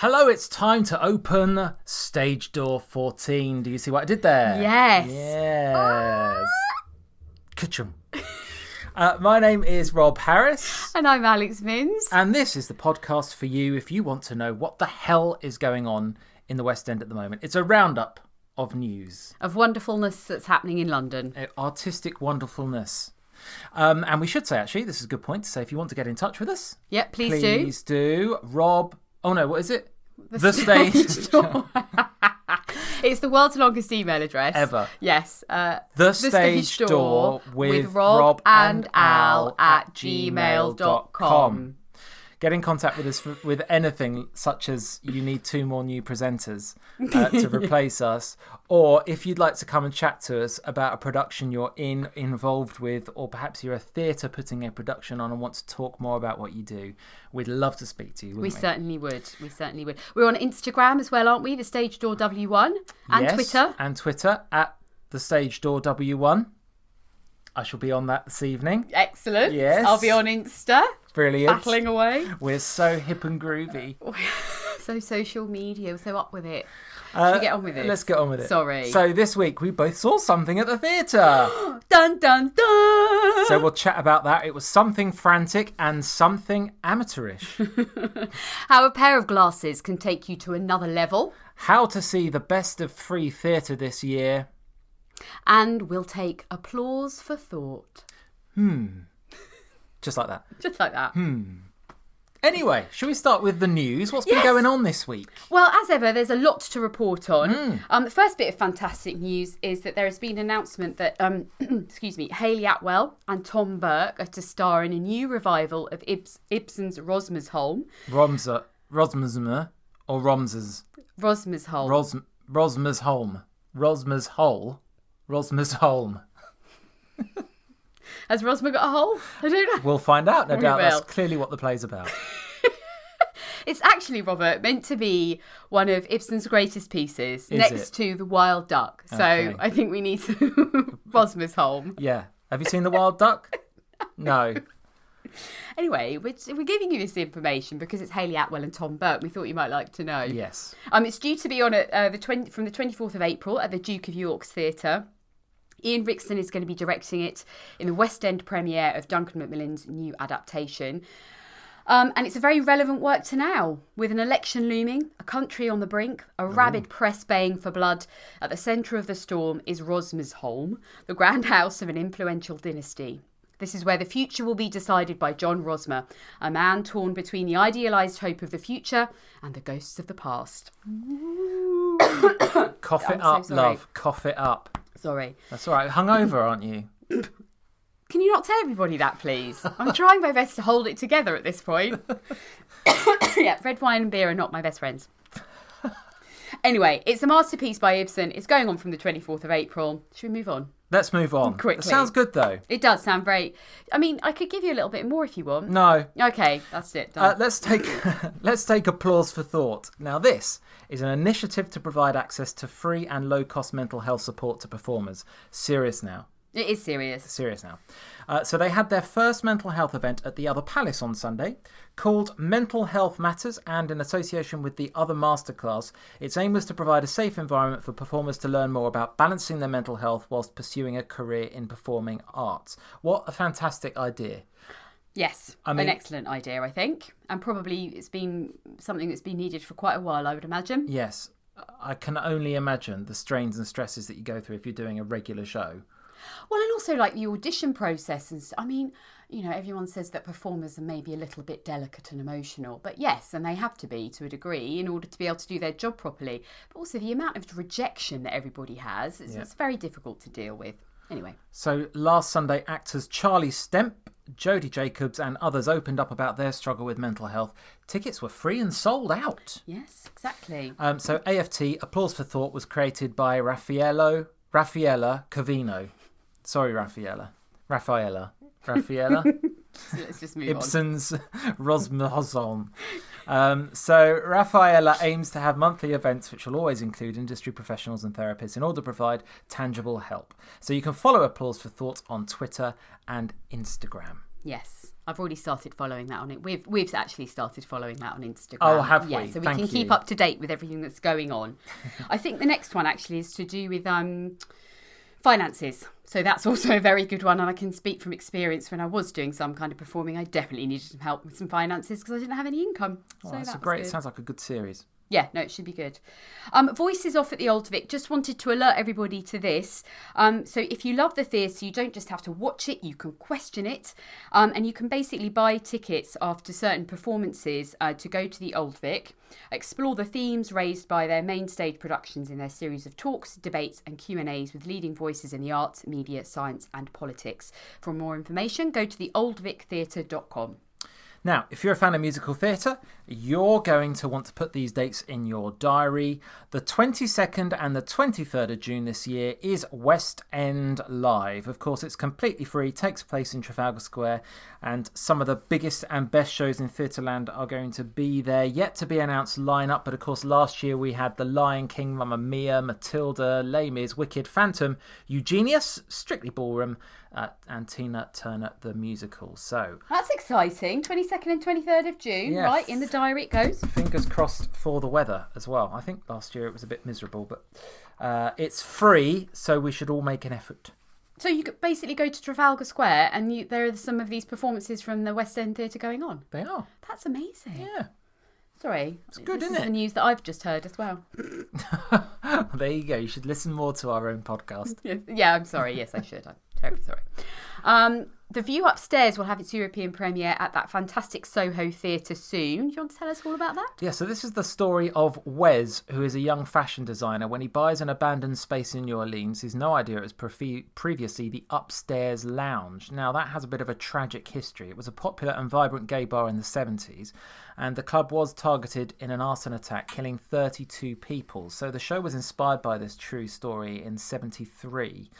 Hello, it's time to open stage door 14. Do you see what I did there? Yes. Yes. Ka-chung. Uh, my name is Rob Harris, And I'm Alex Mins. and this is the podcast for you if you want to know what the hell is going on in the West End at the moment. It's a roundup of news, Of wonderfulness that's happening in London. uh, artistic wonderfulness. Um, and we should say, actually, this is a good point to say if you want to get in touch with us, Yep, please, do. please do. Rob, oh no, what is it? The, stage. Store. It's the world's longest email address. Ever. Yes. Uh, The stage door with Rob and Al at gmail.com. Get in contact with us for, with anything such as you need two more new presenters uh, to replace us, or if you'd like to come and chat to us about a production you're in, involved with, or perhaps you're a theatre putting a production on and want to talk more about what you do, we'd love to speak to you. we we, certainly would. We certainly would. We're on Instagram as well, aren't we? The Stage Door W1 and Yes, Twitter. and Twitter at the Stage Door W1. I shall be on that this evening. Excellent. Yes. I'll be on Insta, Brilliant. battling away. We're so hip and groovy. So social media, so up with it. Uh, we get on with it? Let's get on with it. Sorry. So this week we both saw something at the theatre. Dun dun dun. so we'll chat about that. It was something frantic and something amateurish. How a pair of glasses can take you to another level. How to see the best of free theatre this year. And we'll take applause for thought. Just like that. Just like that. Hmm. Anyway, shall we start with the news? What's Yes. been going on this week? Well, as ever, there's a lot to report on. Hmm. Um, the first bit of fantastic news is that there has been an announcement that, um, excuse me, Hayley Atwell and Tom Burke are to star in a new revival of Ibs- Ibsen's Rosmersholm. Romser, Rosmersmer, or Romsers, Rosmersholm. Ros, Rosmersholm, Rosmershole, Rosmersholm. Has Rosmer got a hole? I don't know. We'll find out. No We doubt that's clearly what the play's about. It's actually, Robert, meant to be one of Ibsen's greatest pieces next it? to The Wild Duck. So Okay. I think we need to Rosmersholm. Yeah. Have you seen the Wild Duck? No. Anyway, we're, we're giving you this information because it's Hayley Atwell and Tom Burke. We thought you might like to know. Yes. Um, it's due to be on at uh, the 20, from the 24th of April at the Duke of York's Theatre. Ian Rickson is going to be directing it in the West End premiere of Duncan Macmillan's new adaptation. Um, and it's a very relevant work to now, with an election looming, a country on the brink, a rabid press baying for blood. At the centre of the storm is Rosmersholm, the grand house of an influential dynasty. This is where the future will be decided by John Rosmer, a man torn between the idealised hope of the future and the ghosts of the past. Cough it I'm up, sorry. love. Cough it up. Sorry. That's all right. Hungover, aren't you? Can you not tell everybody that, please? I'm trying my best to hold it together at this point. yeah, red wine and beer are not my best friends. Anyway, it's a masterpiece by Ibsen. It's going on from the 24th of April. Should we move on? Let's move on. Quickly. That sounds good though. It does sound very. I mean, I could give you a little bit more if you want. No. Okay, that's it. Uh, let's take let's take applause for thought. Now, this is an initiative to provide access to free and low cost mental health support to performers. Serious now. It is serious. serious now. Uh, so they had their first mental health event at the Other Palace on Sunday, called Mental Health Matters, and in association with the Other Masterclass, its aim was to provide a safe environment for performers to learn more about balancing their mental health whilst pursuing a career in performing arts. What a fantastic idea! Yes, mean- an excellent idea, I think, and probably it's been something that's been needed for quite a while, I would imagine. Yes, I can only imagine the strains and stresses that you go through if you're doing a regular show. Well, and also like the audition process, and I mean, you know, everyone says that performers are maybe a little bit delicate and emotional, but yes, and they have to be to a degree in order to be able to do their job properly. But also the amount of rejection that everybody has, it's, Yeah. it's very difficult to deal with. Anyway, So last Sunday, actors Charlie Stemp, Jodie Jacobs, and others opened up about their struggle with mental health. Tickets were free and sold out. yes, exactly. Um, so AFT Applause for Thought was created by Raffaello Raffaella Covino. Sorry, Raffaella. Raffaella. Raffaella. Let's just move on. Ibsen's Rosmerholm. Um, so Raffaella aims to have monthly events which will always include industry professionals and therapists in order to provide tangible help. So you can follow Applause for Thought on Twitter and Instagram. Yes. I've already started following that on it. We've we've actually started following that on Instagram. Oh, have yeah, we? So we Thank can keep you. up to date with everything that's going on. I think the next one actually is to do with um, finances. So that's also a very good one, and I can speak from experience. When I was doing some kind of performing, I definitely needed some help with some finances because I didn't have any income. Oh, so that's a great. good. Sounds like a good series. Yeah, no, it should be good. Um, Voices off at the Old Vic. Just wanted to alert everybody to this. Um, so if you love the theatre, you don't just have to watch it; you can question it, um, and you can basically buy tickets after certain performances uh, to go to the Old Vic, explore the themes raised by their main stage productions in their series of talks, debates, and Q and A's with leading voices in the arts, media, science, and politics. For more information, go to theoldvictheatre.com. Now, if you're a fan of musical theatre, you're going to want to put these dates in your diary. The 22nd and the 23rd of June this year is West End Live. Of course, it's completely free, takes place in Trafalgar Square, and some of the biggest and best shows in Theatreland are going to be there. Yet to be announced lineup, but of course, last year we had The Lion King, Mamma Mia, Matilda, Les Mis, Wicked, Phantom, Eugenius, Strictly Ballroom, uh, and Tina Turner the Musical. So, That's exciting. 22nd and 23rd of June, right? In the diary it goes. fingers crossed for the weather as well. I think last year it was a bit miserable, but uh, it's free, so we should all make an effort. So you could basically go to Trafalgar Square and you, there are some of these performances from the West End Theatre going on. They are. That's amazing. Yeah. Sorry. It's good, this isn't is it? the news that I've just heard as well. there you go. You should listen more to our own podcast. Yeah, I'm sorry. Yes, I should. I'm terribly sorry. Um, the View Upstairs will have its European premiere at that fantastic Soho Theatre soon. Do you want to tell us all about that? Yeah, so this is the story of Wes, who is a young fashion designer. When he buys an abandoned space in New Orleans, he's no idea it was prefe- previously the Upstairs Lounge. Now, that has a bit of a tragic history. It was a popular and vibrant gay bar in the 70s, and the club was targeted in an arson attack, killing 32 people. So the show was inspired by this true story in 73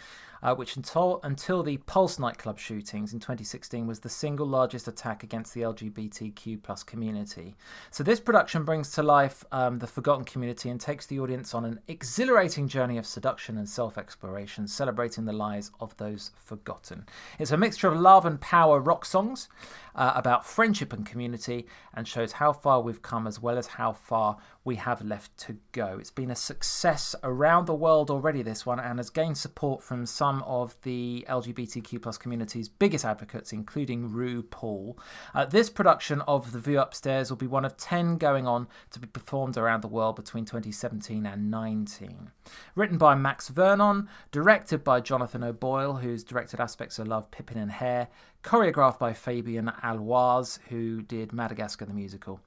uh, which until, until the Pulse nightclub shootings in 2016 was the single largest attack against the LGBTQ plus community. So this production brings to life um, the forgotten community and takes the audience on an exhilarating journey of seduction and self-exploration, celebrating the lives of those forgotten. It's a mixture of love and power rock songs uh, about friendship and community, and shows how far we've come as well as how far we have left to go. It's been a success around the world already, this one, and has gained support from some of the LGBTQ plus community's biggest advocates, including RuPaul. Uh, this production of The View Upstairs will be one of 10 going on to be performed around the world between 2017 and 19. Written by Max Vernon, directed by Jonathan O'Boyle, who's directed aspects of Love, Pippin and Hair, choreographed by Fabian Aloise, who did Madagascar the musical.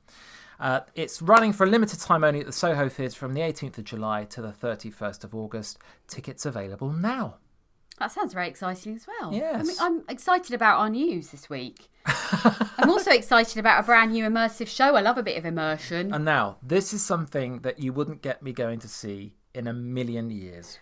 Uh, it's running for a limited time only at the Soho Theatre from the 18th of July to the 31st of August. Tickets available now. That sounds very exciting as well. I Yes. mean, I'm excited about our news this week. I'm also excited about a brand new immersive show. I love a bit of immersion. And now, this is something that you wouldn't get me going to see in a million years.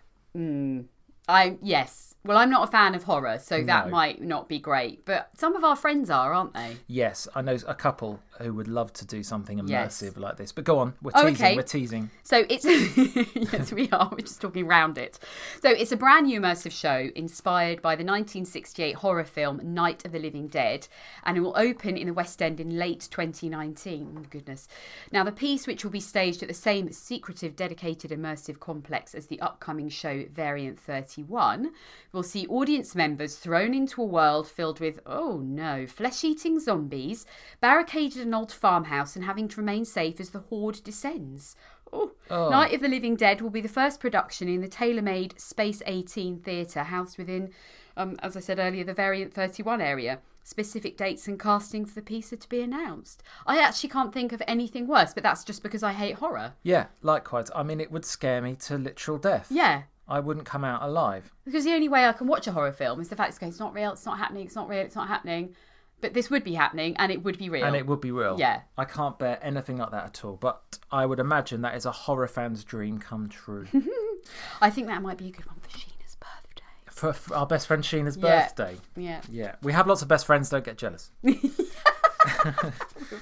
I yes. Well, I'm not a fan of horror, so that No. might not be great. But some of our friends are, aren't they? Yes, I know a couple who would love to do something Yes. immersive like this. But go on, we're Oh, teasing, okay. we're teasing. So it's yes, we are. We're just talking round it. So it's a brand new immersive show inspired by the 1968 horror film Night of the Living Dead, and it will open in the West End in late 2019. Oh, goodness. Now the piece, which will be staged at the same secretive, dedicated, immersive complex as the upcoming show Variant 31, will see audience members thrown into a world filled with oh no, flesh-eating zombies, barricaded in an old farmhouse, and having to remain safe as the horde descends. Oh. Night of the Living Dead will be the first production in the tailor-made Space 18 theatre housed within, um, as I said earlier, the Variant 31 area. Specific dates and casting for the piece are to be announced. I actually can't think of anything worse, but that's just because I hate horror. Yeah, likewise. I mean, it would scare me to literal death. Yeah, I wouldn't come out alive. because the only way I can watch a horror film is the fact it's going, it's not real, it's not happening, it's not real, it's not happening. But this would be happening, and it would be real. And it would be real. Yeah. I can't bear anything like that at all. But I would imagine that is a horror fan's dream come true. I think that might be a good one for Sheena's birthday. for, for our best friend Sheena's Yeah. birthday. Yeah, Yeah. We have lots of best friends, don't get jealous.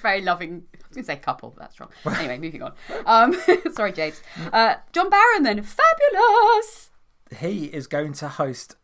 Very loving. I was going to say couple, but that's wrong. Anyway, moving on. Um, sorry, James. Uh, John Barrowman, fabulous. he is going to host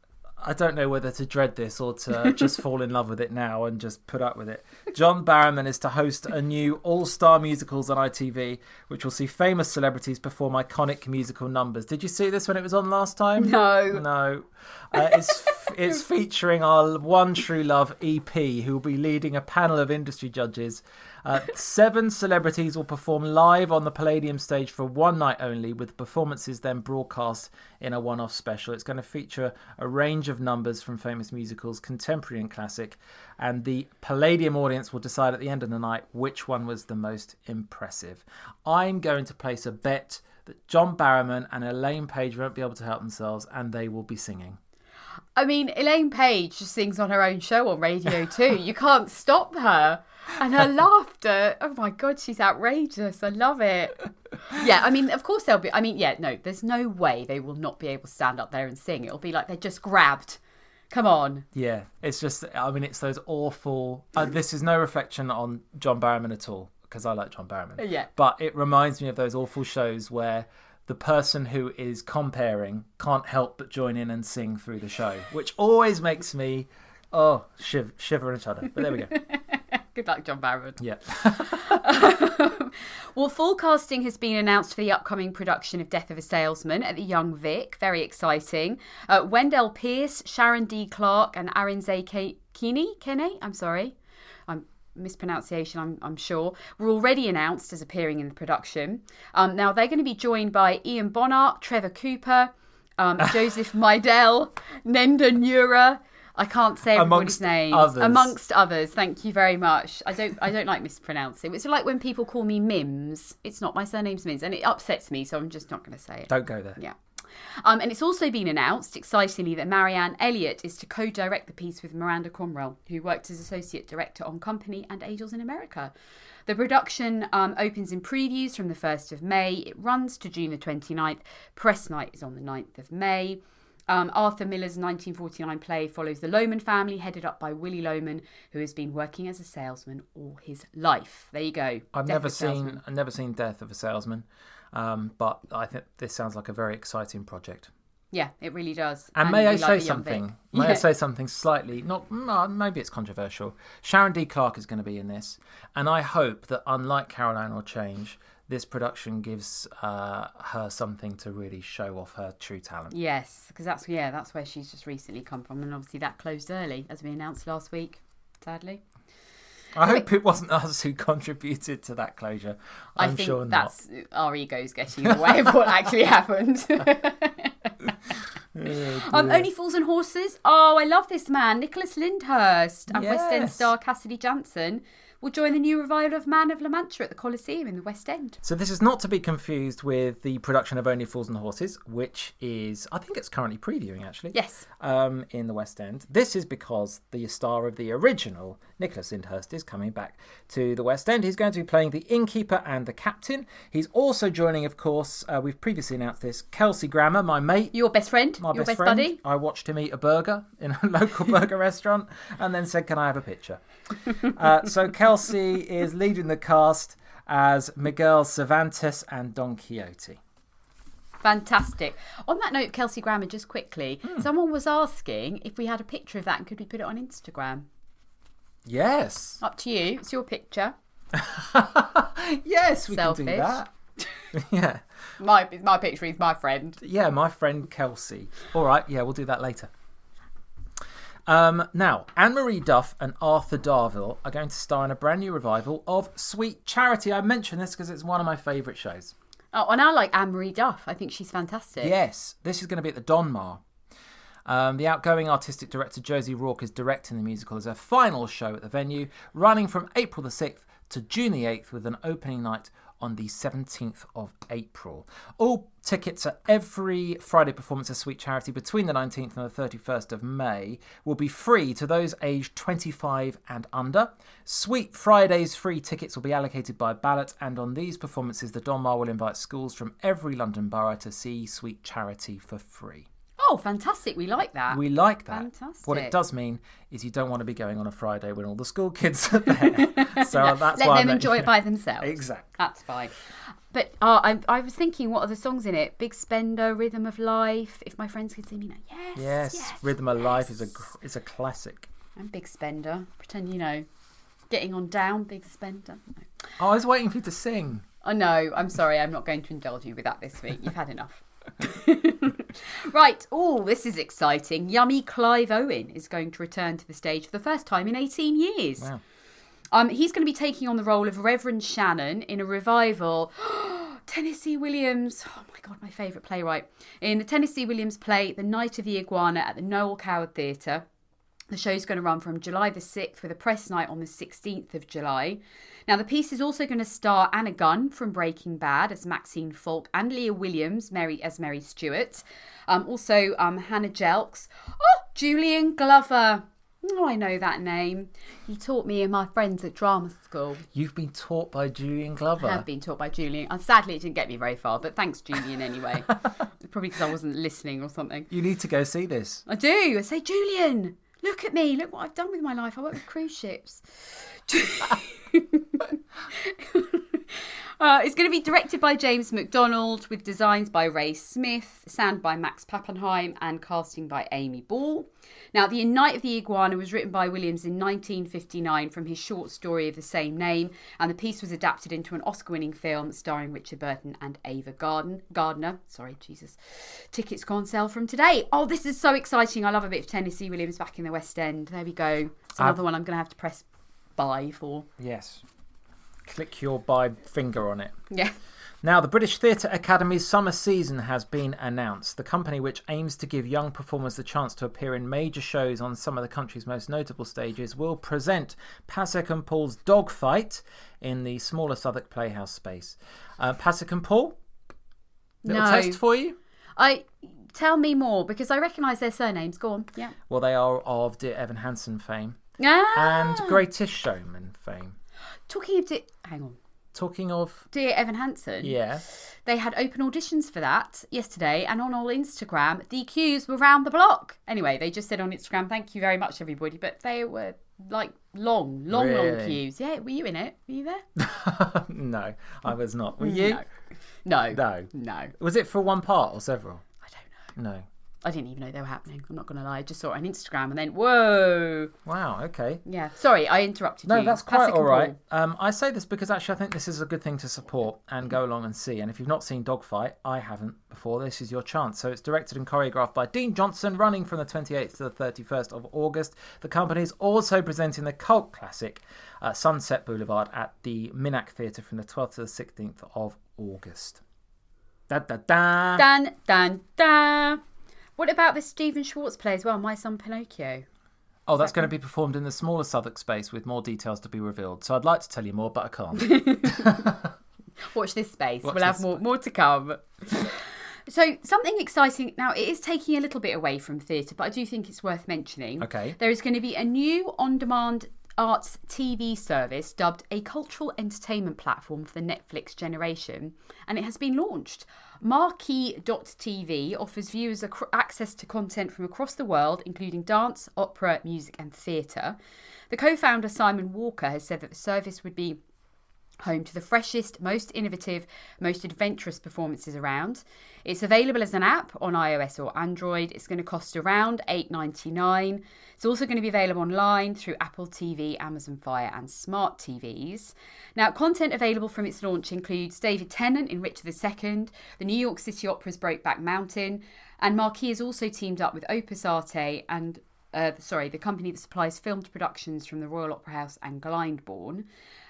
I don't know whether to dread this or to just fall in love with it now and just put up with it. John Barrowman is to host a new all star musicals on ITV, which will see famous celebrities perform iconic musical numbers. Did you see this when it was on last time? No. No. Uh, it's, it's featuring our One True Love EP, who will be leading a panel of industry judges uh, seven celebrities will perform live on the Palladium stage for one night only, with performances then broadcast in a one off special. It's going to feature a range of numbers from famous musicals, contemporary and classic, and the Palladium audience will decide at the end of the night which one was the most impressive. I'm going to place a bet that John Barrowman and Elaine Paige won't be able to help themselves and they will be singing. I mean, Elaine Paige sings on her own show on Radio 2. you can't stop her and her laughter oh my god she's outrageous. I love it. Yeah i mean of course they'll be i mean yeah no there's no way they will not be able to stand up there and sing. It'll be like they're just grabbed. Come on. Yeah it's just i mean it's those awful uh, this is no reflection on john barrowman at all because i like john barrowman. Yeah. But it reminds me of those awful shows where the person who is compering can't help but join in and sing through the show which always makes me oh shiv- shiver and other. But there we go Good luck, John Barrowman. Yeah. well, full casting has been announced for the upcoming production of Death of a Salesman at the Young Vic. Very exciting. Uh, Wendell Pierce, Sharon D. Clarke, and Arinze K- Keeney? Kene? I'm sorry. I'm mispronunciation, I'm, I'm, sure, were already announced as appearing in the production. Um, now, they're going to be joined by Ian Bonar, Trevor Cooper, um, Joseph Mydell, Nenda Nura, I can't say everybody's name. Others. Amongst others. Thank you very much. I don't I don't like mispronouncing. It's like when people call me Mims. It's not my surname's Mims and it upsets me, so I'm just not gonna say it. Don't go there. Yeah. Um, and it's also been announced, excitingly, that Marianne Elliott is to co direct the piece with Miranda Cromwell, who worked as Associate Director on Company and Angels in America. The production um, opens in previews from the 1st of May. It runs to June the 29th. Press night is on the 9th of May. Um, Arthur Miller's 1949 play follows the Loman family, headed up by Willy Loman, who has been working as a salesman all his life. There you go. I've Death never seen I've never seen Death of a Salesman, um, but I think this sounds like a very exciting project. Yeah, it really does. And, and may I say something? May yeah. I say something slightly not maybe it's controversial. Sharon D. Clarke is going to be in this, and I hope that unlike Caroline or Change, this production gives uh, her something to really show off her true talent. Yes, because that's yeah, that's where she's just recently come from, and obviously that closed early, as we announced last week. Sadly. I hope it wasn't us who contributed to that closure. I'm I think sure that's our egos getting in the way of what actually happened. Oh, um, Only Fools and Horses. Oh, I love this man, Nicholas Lyndhurst and yes. West End star Cassidy Janson will join the new revival of Man of La Mancha at the Coliseum in the West End. So this is not to be confused with the production of Only Fools and Horses, which is I think it's currently previewing actually. Yes. Um, in the West End. This is because the star of the original Nicholas Lyndhurst is coming back to the West End. He's going to be playing the innkeeper and the captain. He's also joining, of course, uh, we've previously announced this, Kelsey Grammer, my mate. Your best friend. My Your best, best friend. buddy. I watched him eat a burger in a local burger restaurant and then said, Can I have a picture? Uh, so Kelsey is leading the cast as Miguel Cervantes and Don Quixote. Fantastic. On that note, Kelsey Grammer, just quickly, mm. someone was asking if we had a picture of that and could we put it on Instagram? Yes. Up to you. It's your picture. yes, we Selfish. can do that. yeah. My my picture is my friend. Yeah, my friend Kelsey. All right, yeah, we'll do that later. Um, now, Anne Marie Duff and Arthur Darvill are going to star in a brand new revival of Sweet Charity. I mention this because it's one of my favourite shows. Oh, and I like Anne Marie Duff. I think she's fantastic. Yes, this is going to be at the Donmar. Um, the outgoing artistic director Josie Rourke is directing the musical as her final show at the venue, running from April the 6th to June the 8th with an opening night on the 17th of April. All tickets at every Friday performance of Sweet Charity between the 19th and the 31st of May will be free to those aged 25 and under. Sweet Friday's free tickets will be allocated by ballot, and on these performances, the Donmar will invite schools from every London borough to see Sweet Charity for free. Oh, fantastic. We like that. We like that. Fantastic. What it does mean is you don't want to be going on a Friday when all the school kids are there. so no, that's let why them enjoy it by themselves. Exactly. That's fine. But uh, I, I was thinking, what are the songs in it? Big Spender, Rhythm of Life. If my friends could see me now, yes, Yes, yes Rhythm of yes. Life is a is a classic. I'm Big Spender. Pretend you know, getting on down, Big Spender. No. Oh, I was waiting for you to sing. I know. I'm sorry. I'm not going to indulge you with that this week. You've had enough. right. Oh, this is exciting. Yummy Clive Owen is going to return to the stage for the first time in 18 years. Wow. Um, he's going to be taking on the role of Reverend Shannon in a revival. Tennessee Williams, oh my god, my favourite playwright. In the Tennessee Williams play The Night of the Iguana at the Noel Coward Theatre. The show's going to run from July the 6th with a press night on the 16th of July. Now, the piece is also going to star Anna Gunn from Breaking Bad as Maxine Faulk and Lia Williams Mary as Mary Stewart. Um, also, um, Hannah Jelkes. Oh, Julian Glover. Oh, I know that name. He taught me and my friends at drama school. You've been taught by Julian Glover. I have been taught by Julian. And sadly, it didn't get me very far, but thanks, Julian, anyway. Probably because I wasn't listening or something. You need to go see this. I do. I say, Julian, look at me. Look what I've done with my life. I work with cruise ships. Uh, it's going to be directed by James McDonald with designs by Rae Smith, sound by Max Pappenheim, and casting by Amy Ball. Now, The Night of the Iguana was written by Williams in 1959 from his short story of the same name, and the piece was adapted into an Oscar winning film starring Richard Burton and Ava Garden, Gardner. Sorry, Jesus. Tickets go on sale from today. Oh, this is so exciting. I love a bit of Tennessee Williams back in the West End. There we go. It's another one I'm going to have to press buy for. Yes. Click your buy finger on it. Yeah. Now, the British Theatre Academy's summer season has been announced. The company, which aims to give young performers the chance to appear in major shows on some of the country's most notable stages, will present Pasek and Paul's Dogfight in the smaller Southwark Playhouse space. Uh, Pasek and Paul, little No. test for you. I tell me more because I recognise their surnames. Go on. Yeah. Well, they are of Dear Evan Hansen fame Ah. and Greatest Showman fame. Talking of, Di- hang on, Talking of, dear Evan Hansen. yeah, They had open auditions for that yesterday, and on all Instagram, the queues were round the block. Anyway, they just said on Instagram, "Thank you very much, everybody," but they were like long, long, long Really? queues. Yeah, were you in it? Were you there? no, I was not. Were mm, you? No. No. No. No. Was it for one part or several? I don't know. No. I didn't even know they were happening. I'm not going to lie. I just saw it on Instagram and then, whoa. Wow. Okay. Yeah. Sorry, I interrupted No, you. No, that's quite it, all right. Um, I say this because actually I think this is a good thing to support and go along and see. And if you've not seen Dogfight, I haven't before. This is your chance. So it's directed and choreographed by Dean Johnson, running from the 28th to the 31st of August. The company is also presenting the cult classic uh, Sunset Boulevard at the Minack Theatre from the 12th to the 16th of August. Da da da. Dan, dan, dan. What about this Stephen Schwartz play as well? My son Pinocchio. Oh, that's going to be performed in the smaller Southwark space with more details to be revealed. So I'd like to tell you more, but I can't. Watch this space. Watch we'll have more, more to come. So something exciting now. It is taking a little bit away from theatre, but I do think it's worth mentioning. Okay. There is going to be a new on-demand arts TV service dubbed a cultural entertainment platform for the Netflix generation, and it has been launched. Marquee.tv offers viewers ac- access to content from across the world, including dance, opera, music, and theatre. The co-founder Simon Walker has said that the service would be home to the freshest, most innovative, most adventurous performances around. It's available as an app on iOS or Android. It's going to cost around $8.99. It's also going to be available online through Apple TV, Amazon Fire, and smart TVs. Now, content available from its launch includes David Tennant in Richard II, the New York City Opera's Brokeback Mountain, and Marquee has also teamed up with Opus Arte and uh, sorry, the company that supplies filmed productions from the Royal Opera House and Glyndebourne.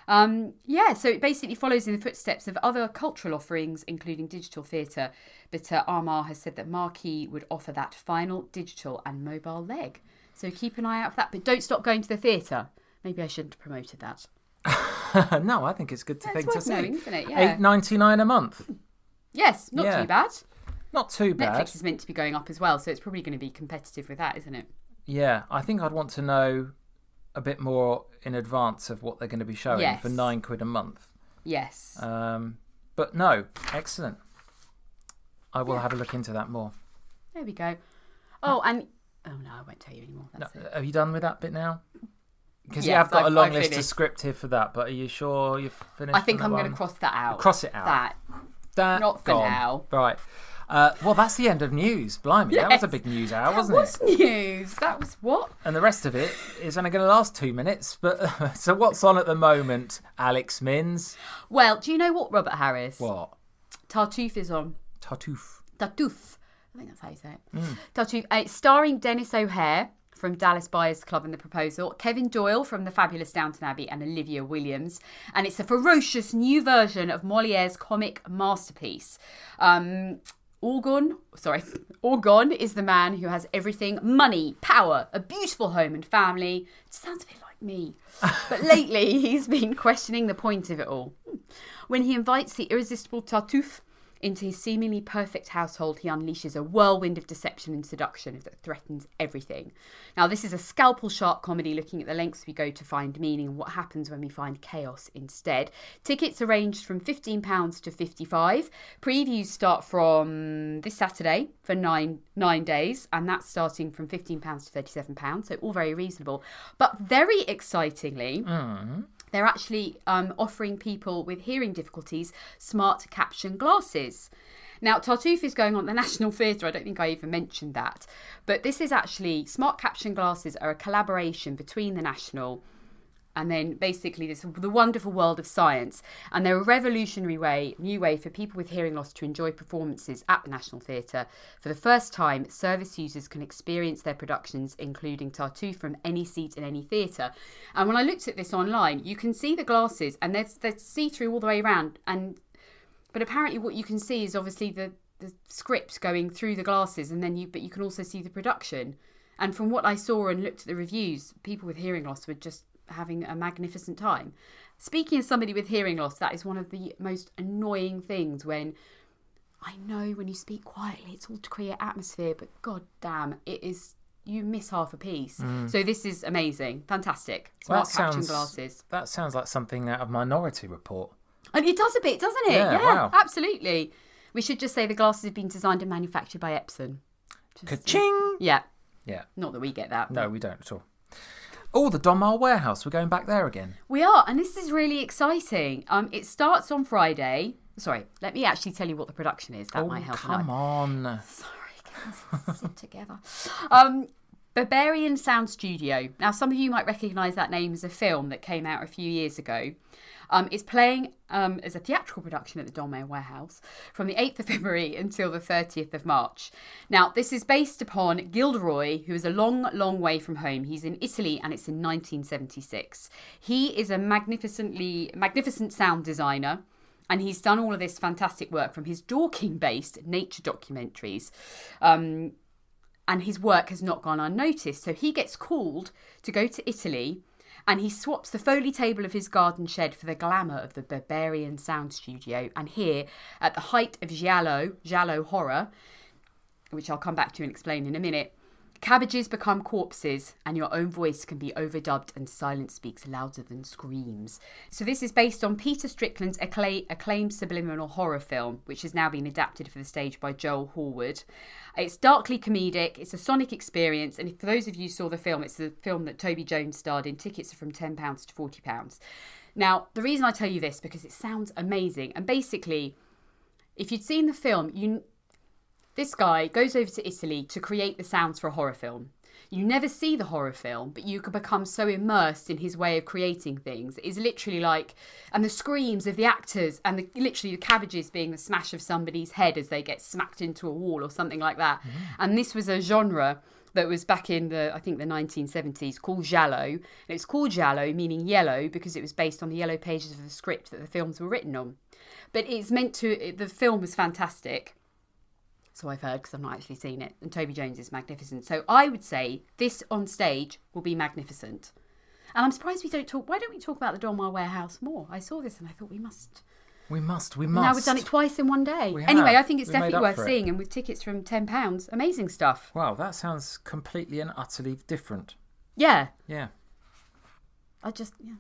Um, yeah, so it basically follows in the footsteps of other cultural offerings, including digital theatre. But uh, Armar has said that Marquee would offer that final digital and mobile leg. So keep an eye out for that. But don't stop going to the theatre. Maybe I shouldn't have promoted that. no, I think it's good to It's think to worth see. knowing, isn't it? Yeah. Eight ninety nine a month. Yes, not Yeah. too bad. Not too bad. Netflix is meant to be going up as well, so it's probably going to be competitive with that, isn't it? Yeah, I think I'd want to know a bit more in advance of what they're going to be showing Yes. for nine quid a month. Yes. Um, but no, excellent. I will have a look into that more. there we go. Oh, and oh no, I won't tell you anymore. No, it. have you done with that bit now? Because you have got a I've- long I've list of script here for that, but are you sure you've finished? I think I'm going to cross that out. Cross it out. That That Not for gone. now. Right. Uh, well, that's the end of news. Blimey, that was a big news hour, That wasn't was it? news. That was what? And the rest of it is only going to last two minutes. But so, what's on at the moment, Alex Mins? Well, do you know what, Robert Harris? What? Tartuffe is on. Tartuffe. Tartuffe. I think that's how you say it. Hmm. Tartuffe. Uh, it's starring Denis O'Hare from Dallas Buyers Club and The Proposal, Kevin Doyle from The Fabulous Downton Abbey, and Olivia Williams. And it's a ferocious new version of Moliere's comic masterpiece. Um, Orgon, sorry, Orgon is the man who has everything money, power, a beautiful home and family. It sounds a bit like me. But lately, he's been questioning the point of it all. When he invites the irresistible Tartuffe into his seemingly perfect household, he unleashes a whirlwind of deception and seduction that threatens everything. Now, this is a scalpel sharp comedy looking at the lengths we go to find meaning and what happens when we find chaos instead. Tickets are ranged from £15 to 55 Previews start from this Saturday for nine nine days, and that's starting from £15 to £37, so all very reasonable. But very excitingly, mm. They're actually um, offering people with hearing difficulties smart caption glasses. Now, Tartuffe is going on the National Theatre. I don't think I even mentioned that. But this is actually, smart caption glasses are a collaboration between the National and then basically this the wonderful world of science. And they're a revolutionary way new way for people with hearing loss to enjoy performances at the national theatre. For the first time service users can experience their productions including tartuffe from any seat in any theatre. And when i looked at this online you can see the glasses and they're, they're see-through all the way around and but apparently what you can see is obviously the the script going through the glasses and then you but you can also see the production. And from what i saw and looked at the reviews people with hearing loss were just having a magnificent time. Speaking as somebody with hearing loss, that is one of the most annoying things when I know when you speak quietly, it's all to create atmosphere, but god damn, it is you miss half a piece. Mm. So this is amazing, fantastic. Smart That caption sounds- glasses, That sounds like something out of Minority Report. and it does a bit, doesn't it? Yeah, wow. absolutely. We should just say the glasses have been designed and manufactured by Epson. Just- Ka-ching! Yeah, Yeah. not that we get that. No, we don't at all. Oh, the Donmar warehouse. We're going back there again. We are, and this is really exciting. Um, it starts on Friday. Sorry, let me actually tell you what the production is. That oh, might help. come on. Sorry, guys, sit together. Um, Berberian Sound Studio. Now, some of you might recognise that name as a film that came out a few years ago. Um, it's playing um, as a theatrical production at the Donmar Warehouse from the 8th of February until the 30th of March. Now, this is based upon Gilderoy, who is a long, long way from home. He's in Italy and it's in 1976. He is a magnificently magnificent sound designer and he's done all of this fantastic work from his Dorking based nature documentaries. Um, and his work has not gone unnoticed. So he gets called to go to Italy and he swaps the foley table of his garden shed for the glamour of the Berberian Sound Studio. And here, at the height of Giallo, Giallo horror, which I'll come back to and explain in a minute, cabbages become corpses and your own voice can be overdubbed and silence speaks louder than screams. So this is based on Peter Strickland's accla- acclaimed subliminal horror film, which has now been adapted for the stage by Joel Horwood. It's darkly comedic, it's a sonic experience, and for those of you saw the film, it's the film that Toby Jones starred in. Tickets are from £10 to £40. Now, the reason I tell you this because it sounds amazing, and basically, if you'd seen the film, you this guy goes over to Italy to create the sounds for a horror film. You never see the horror film, but you can become so immersed in his way of creating things. It's literally like, and the screams of the actors, and the, literally the cabbages being the smash of somebody's head as they get smacked into a wall or something like that. Mm. And this was a genre that was back in the, I think, the 1970s called Giallo. And it's called Giallo, meaning yellow, because it was based on the yellow pages of the script that the films were written on. But it's meant to, the film was fantastic. So I've heard because I've not actually seen it. And Toby Jones is magnificent. So I would say this on stage will be magnificent. And I'm surprised we don't talk. Why don't we talk about the Donmar Warehouse more? I saw this and I thought we must. We must. We must. Now we've done it twice in one day. Anyway. I think it's We definitely worth seeing. And with tickets from ten pounds, amazing stuff. Wow, that sounds completely and utterly different. Yeah, Yeah. I just yeah.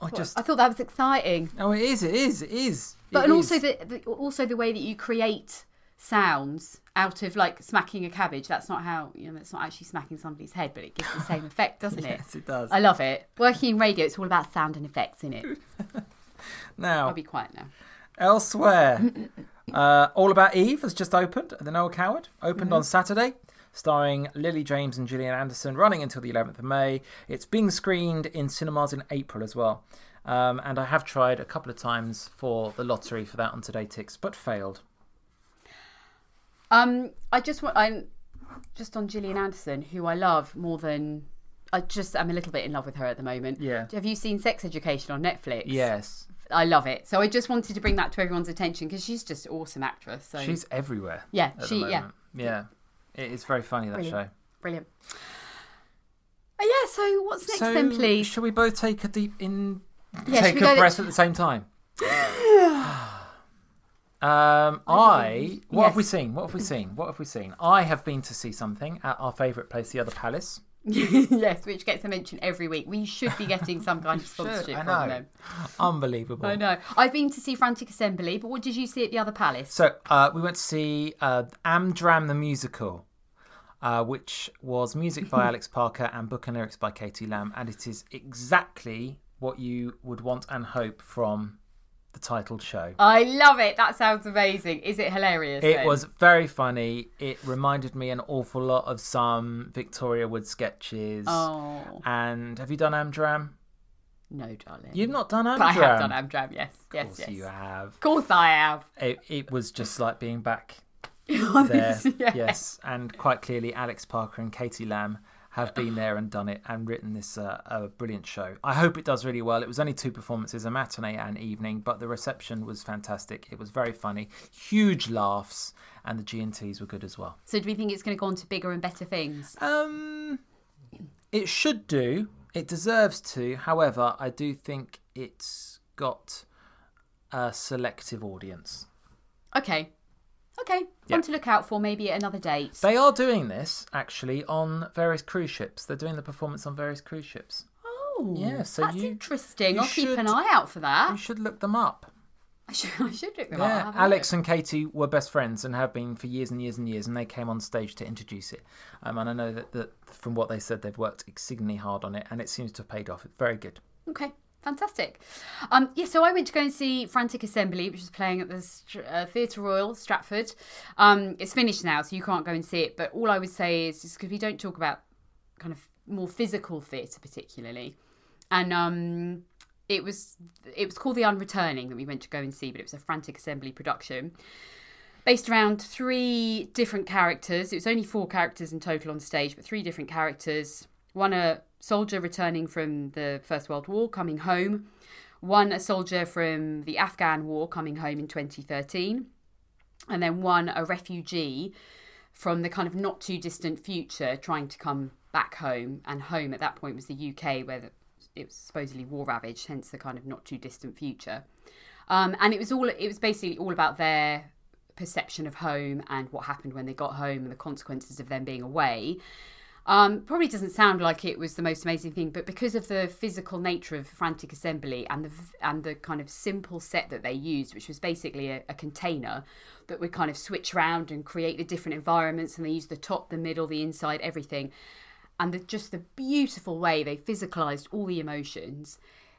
I just. I thought that was exciting. Oh, it is. It is. It is. But It and is. also the, the also the way that you create sounds out of like smacking a cabbage. That's not how you know. It's not actually smacking somebody's head, but it gives the same effect, doesn't it? Yes, it does. I love it. Working in radio, it's all about sound and effects, in it? Now, I'll be quiet now. elsewhere. Uh, All About Eve has just opened at the Noel Coward. Opened on Saturday, starring Lily James and Gillian Anderson, running until the 11th of May. It's being screened in cinemas in April as well. Um, and I have tried a couple of times for the lottery for that on TodayTix, but failed. Um, I just want I'm just on Gillian Anderson, who I love more than I just I'm a little bit in love with her at the moment. Yeah. Have you seen Sex Education on Netflix? Yes. I love it. So I just wanted to bring that to everyone's attention because she's just an awesome actress. So She's everywhere. Yeah, she- yeah. Yeah. It is very funny, that Brilliant. show. brilliant. Oh, yeah. So what's next so, then, please? shall we both take a deep in, Yeah, take a breath at the same time? um, I what have we seen? What have we seen? What have we seen? I have been to see something at our favourite place, the other Palace. yes, which gets a mention every week. We should be getting some kind of sponsorship I from them. Unbelievable. I know. I've been to see Frantic Assembly, but what did you see at the other palace? So uh, we went to see uh, Amdram the musical, uh, which was music by Alex Parker and book and lyrics by Katie Lamb, and it is exactly what you would want and hope from the titled show. I love it. That sounds amazing. Is it hilarious? It then? was very funny. It reminded me an awful lot of some Victoria Wood sketches. Oh And have you done Amdram? no, darling. You've not done Amdram. But I have done Amdram. Yes, yes, Of course yes. you have. Of course, I have. It, it was just like being back there. yeah. Yes, and quite clearly, Alex Parker and Katie Lamb have been there and done it and written this uh, a brilliant show. I hope it does really well. It was only two performances, a matinee and evening, but the reception was fantastic. It was very funny, huge laughs, and the G and Ts were good as well. So, do we think it's going to go on to bigger and better things? Um, it should do. It deserves to. However, I do think it's got a selective audience. Okay, okay. Yeah. One to look out for. Maybe at another date. They are doing this actually on various cruise ships. They're doing the performance on various cruise ships. oh, Yeah, so that's you- interesting. you I'll keep an eye out for that. You should look them up. I should, I should look them up. Yeah, a Alex and Katie were best friends and have been for years and years and years, and they came on stage to introduce it. Um, and I know that, that from what they said, they've worked exceedingly hard on it, and it seems to have paid off. It's very good. Okay, fantastic. Um, yeah, so I went to go and see Frantic Assembly, which is playing at the Str- uh, Theatre Royal, Stratford. Um, it's finished now, so you can't go and see it. But all I would say is, because we don't talk about kind of more physical theatre particularly, and um, it was it was called The Unreturning that we went to go and see, but it was a Frantic Assembly production. Based around three different characters. It was only four characters in total on stage, but three different characters. One a soldier returning from the First World War, coming home. One a soldier from the Afghan War, coming home in 2013. And then one a refugee from the kind of not too distant future, trying to come back home. And home at that point was the UK, where the, it was supposedly war ravaged, hence the kind of not too distant future. Um, and it was all it was basically all about their perception of home and what happened when they got home and the consequences of them being away. Um, probably doesn't sound like it was the most amazing thing, but because of the physical nature of Frantic Assembly and the and the kind of simple set that they used, which was basically a, a container that would kind of switch around and create the different environments, and they used the top, the middle, the inside, everything, and the, just the beautiful way they physicalized all the emotions.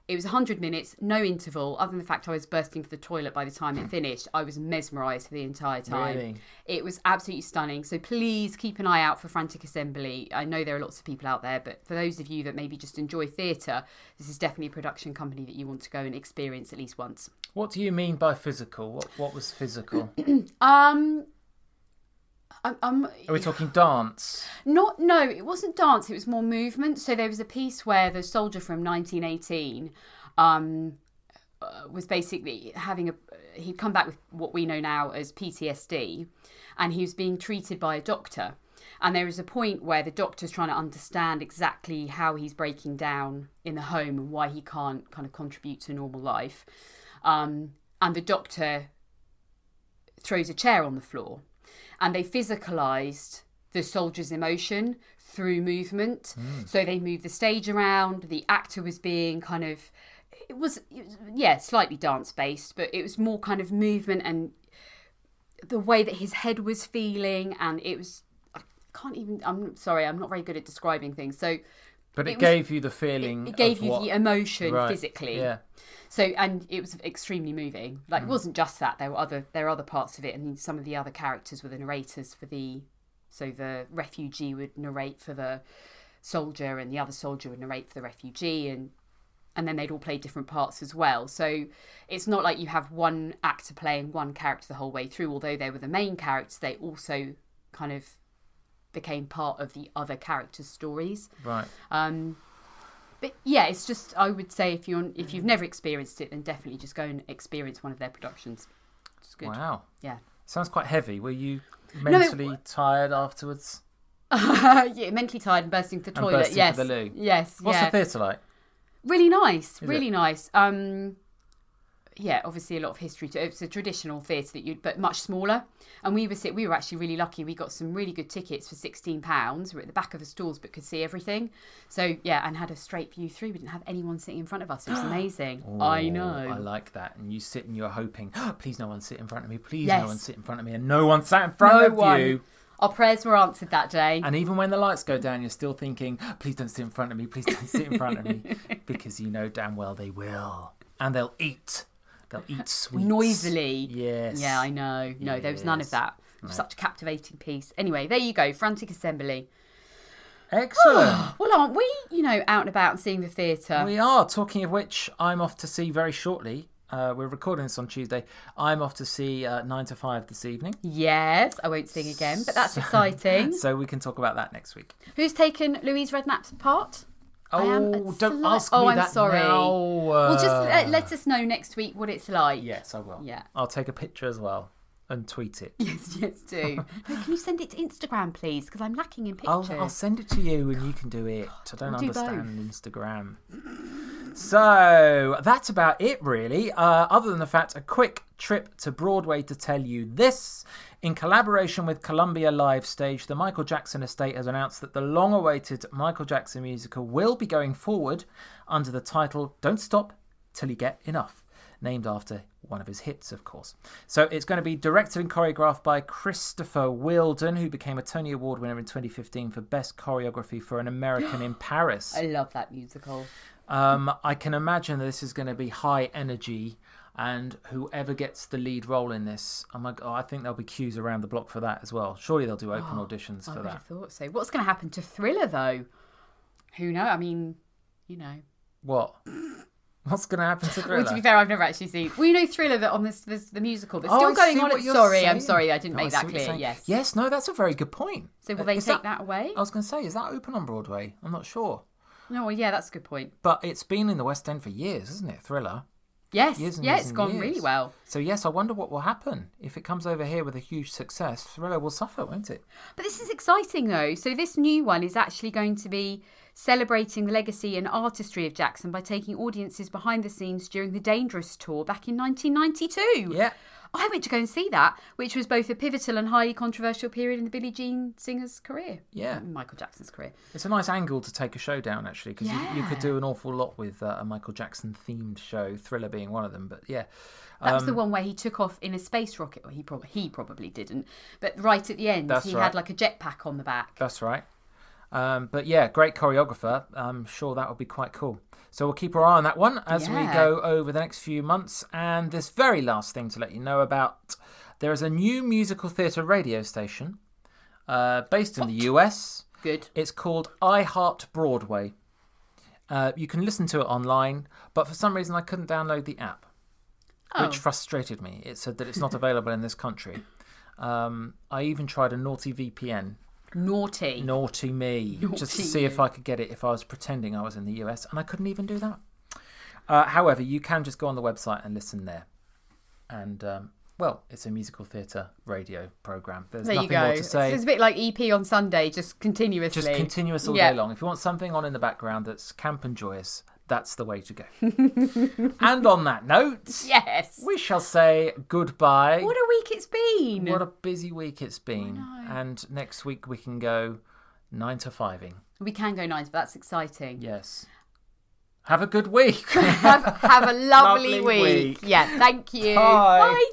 It was 100 minutes, no interval, other than the fact I was bursting for the toilet by the time it finished. I was mesmerised for the entire time. Really? It was absolutely stunning. So please keep an eye out for Frantic Assembly. I know there are lots of people out there, but for those of you that maybe just enjoy theatre, this is definitely a production company that you want to go and experience at least once. What do you mean by physical? What what was physical? Um, I'm, I'm Are we talking dance? Not no, it wasn't dance. It was more movement. So there was a piece where the soldier from 1918 um, uh, was basically having a. He'd come back with what we know now as PTSD, and he was being treated by a doctor. And there is a point where the doctor's trying to understand exactly how he's breaking down in the home and why he can't kind of contribute to normal life. Um, and the doctor throws a chair on the floor and they physicalized the soldier's emotion through movement. Hmm. So they moved the stage around. The actor was being kind of, it was, it was yeah, slightly dance based, but it was more kind of movement and the way that his head was feeling. And it was, I can't even, I'm sorry, I'm not very good at describing things. So But it, It was- gave you the feeling. it gave of you what- the emotion Right, physically. Yeah. So and it was extremely moving. Like Mm. it wasn't just that. There were other there are other parts of it, and some of the other characters were the narrators for the. So the refugee would narrate for the soldier, and the other soldier would narrate for the refugee, and and then they'd all play different parts as well. So it's not like you have one actor playing one character the whole way through. Although they were the main characters, they also kind of became part of the other characters' stories. Right. Um, but yeah, it's just I would say if you're if you've never experienced it, then definitely just go and experience one of their productions. It's good. Wow. Yeah. Sounds quite heavy. Were you it- mentally tired afterwards? yeah, mentally tired and bursting to the And toilet. bursting yes. for the. Yes. What's yeah. the theatre like? really nice. it? really nice. Um, yeah, obviously a lot of history. To, it's a traditional theatre that you, but much smaller. And we were sit, we were actually really lucky. We got some really good tickets for sixteen pounds. We're at the back of the stalls, but could see everything. So yeah, and had a straight view through. We didn't have anyone sitting in front of us. It was amazing. Oh, I Oh, know. I like that. And you sit and you're hoping, "Oh, please no one sit in front of me. Please Yes. no one sit in front of me. And no one sat in front No of one. you. Our prayers were answered that day. And even when the lights go down, you're still thinking, please don't sit in front of me. Please don't sit in front of me. Because you know damn well they will. And they'll eat. They'll eat sweets. Noisily. Yes. Yeah, I know. No, there was none of that. Was Such a captivating piece. Anyway, there you go. Frantic Assembly. Excellent. Well, aren't we, you know, out and about and seeing the theatre? We are. Talking of which, I'm off to see very shortly. Uh, we're recording this on Tuesday. I'm off to see uh, 9 to 5 this evening. Yes, I won't sing again, but that's exciting. So we can talk about that next week. Who's taken Louise Redknapp's part? I am a Oh, don't ask Oh, me I'm that sorry. now. Well, just uh, let, us know next week what it's like. Yes, I will. Yeah. I'll take a picture as well and tweet it. Yes, yes, do. No, can you send it to Instagram, please? Because I'm lacking in I'll, pictures. I'll send it to you and you can do it. I don't We'll do understand Instagram. So that's about it, really. Uh, other than the fact, a quick trip to Broadway to tell you this. In collaboration with Columbia Live Stage, the Michael Jackson Estate has announced that the long awaited Michael Jackson musical will be going forward under the title Don't Stop Till You Get Enough named after one of his hits, of course. So it's going to be directed and choreographed by Christopher Wheeldon, who became a Tony Award winner in 2015 for Best Choreography for An American in Paris. I love that musical. Um, I can imagine this is going to be high energy, and whoever gets the lead role in this, oh my god, I think there'll be queues around the block for that as well. Surely they'll do open auditions I for would that. have thought so. What's going to happen to Thriller, though? Who knows? I mean, you know. What? What's going to happen to Well, Thriller? to be fair, I've never actually seen. Well, you know Thriller that on this, this the musical that's Oh, still I going on. At, sorry, I'm sorry, I didn't No, make see that clear. Yes. Yes, no, that's a very good point. So will they is take that, away? I was going to say, is that open on Broadway? I'm not sure. No, well, yeah, that's a good point. But it's been in the West End for years, isn't it? Thriller. Yes, Years and yeah, years it's gone years. really well. So yes, I wonder what will happen if it comes over here with a huge success. Thriller will suffer, won't it? But this is exciting, though. So this new one is actually going to be celebrating the legacy and artistry of Jackson by taking audiences behind the scenes during the Dangerous tour back in 1992. Yeah. I went to go and see that, which was both a pivotal and highly controversial period in the Billie Jean singer's career. Yeah. Michael Jackson's career. It's a nice angle to take a show down, actually, because you, you could do an awful lot with uh, a Michael Jackson themed show. Thriller being one of them, but yeah. That was Um, the one where he took off in a space rocket. Well, he, prob- he probably didn't. But right at the end, he right. had like a jetpack on the back. That's right. Um, but yeah, great choreographer. I'm sure that will be quite cool. So we'll keep our eye on that one as we go over the next few months. And this very last thing to let you know about there is a new musical theatre radio station uh, based in the US. Good. It's called iHeart Broadway. Uh, you can listen to it online, but for some reason I couldn't download the app, Oh. which frustrated me. It said that it's not available in this country. Um, I even tried a naughty VPN Naughty. Naughty me. just to Naughty see if. I could get it if I was pretending I was in the US, and I couldn't even do that. Uh, however, you can just go on the website and listen there. And, um, well, it's a musical theatre radio programme. There's There you nothing go. more to say. It's a bit like EP on Sunday, just continuously. Just continuous all Yeah. day long. If you want something on in the background that's camp and joyous, that's the way to go. and on that note, Yes. we shall say goodbye. What a week it's been. What a busy week it's been. And next week we can go nine to fiving. We can go nine, but that's exciting. Yes. Have a good week. have, have a lovely, Lovely week. week. Yeah, thank you. Bye. Bye.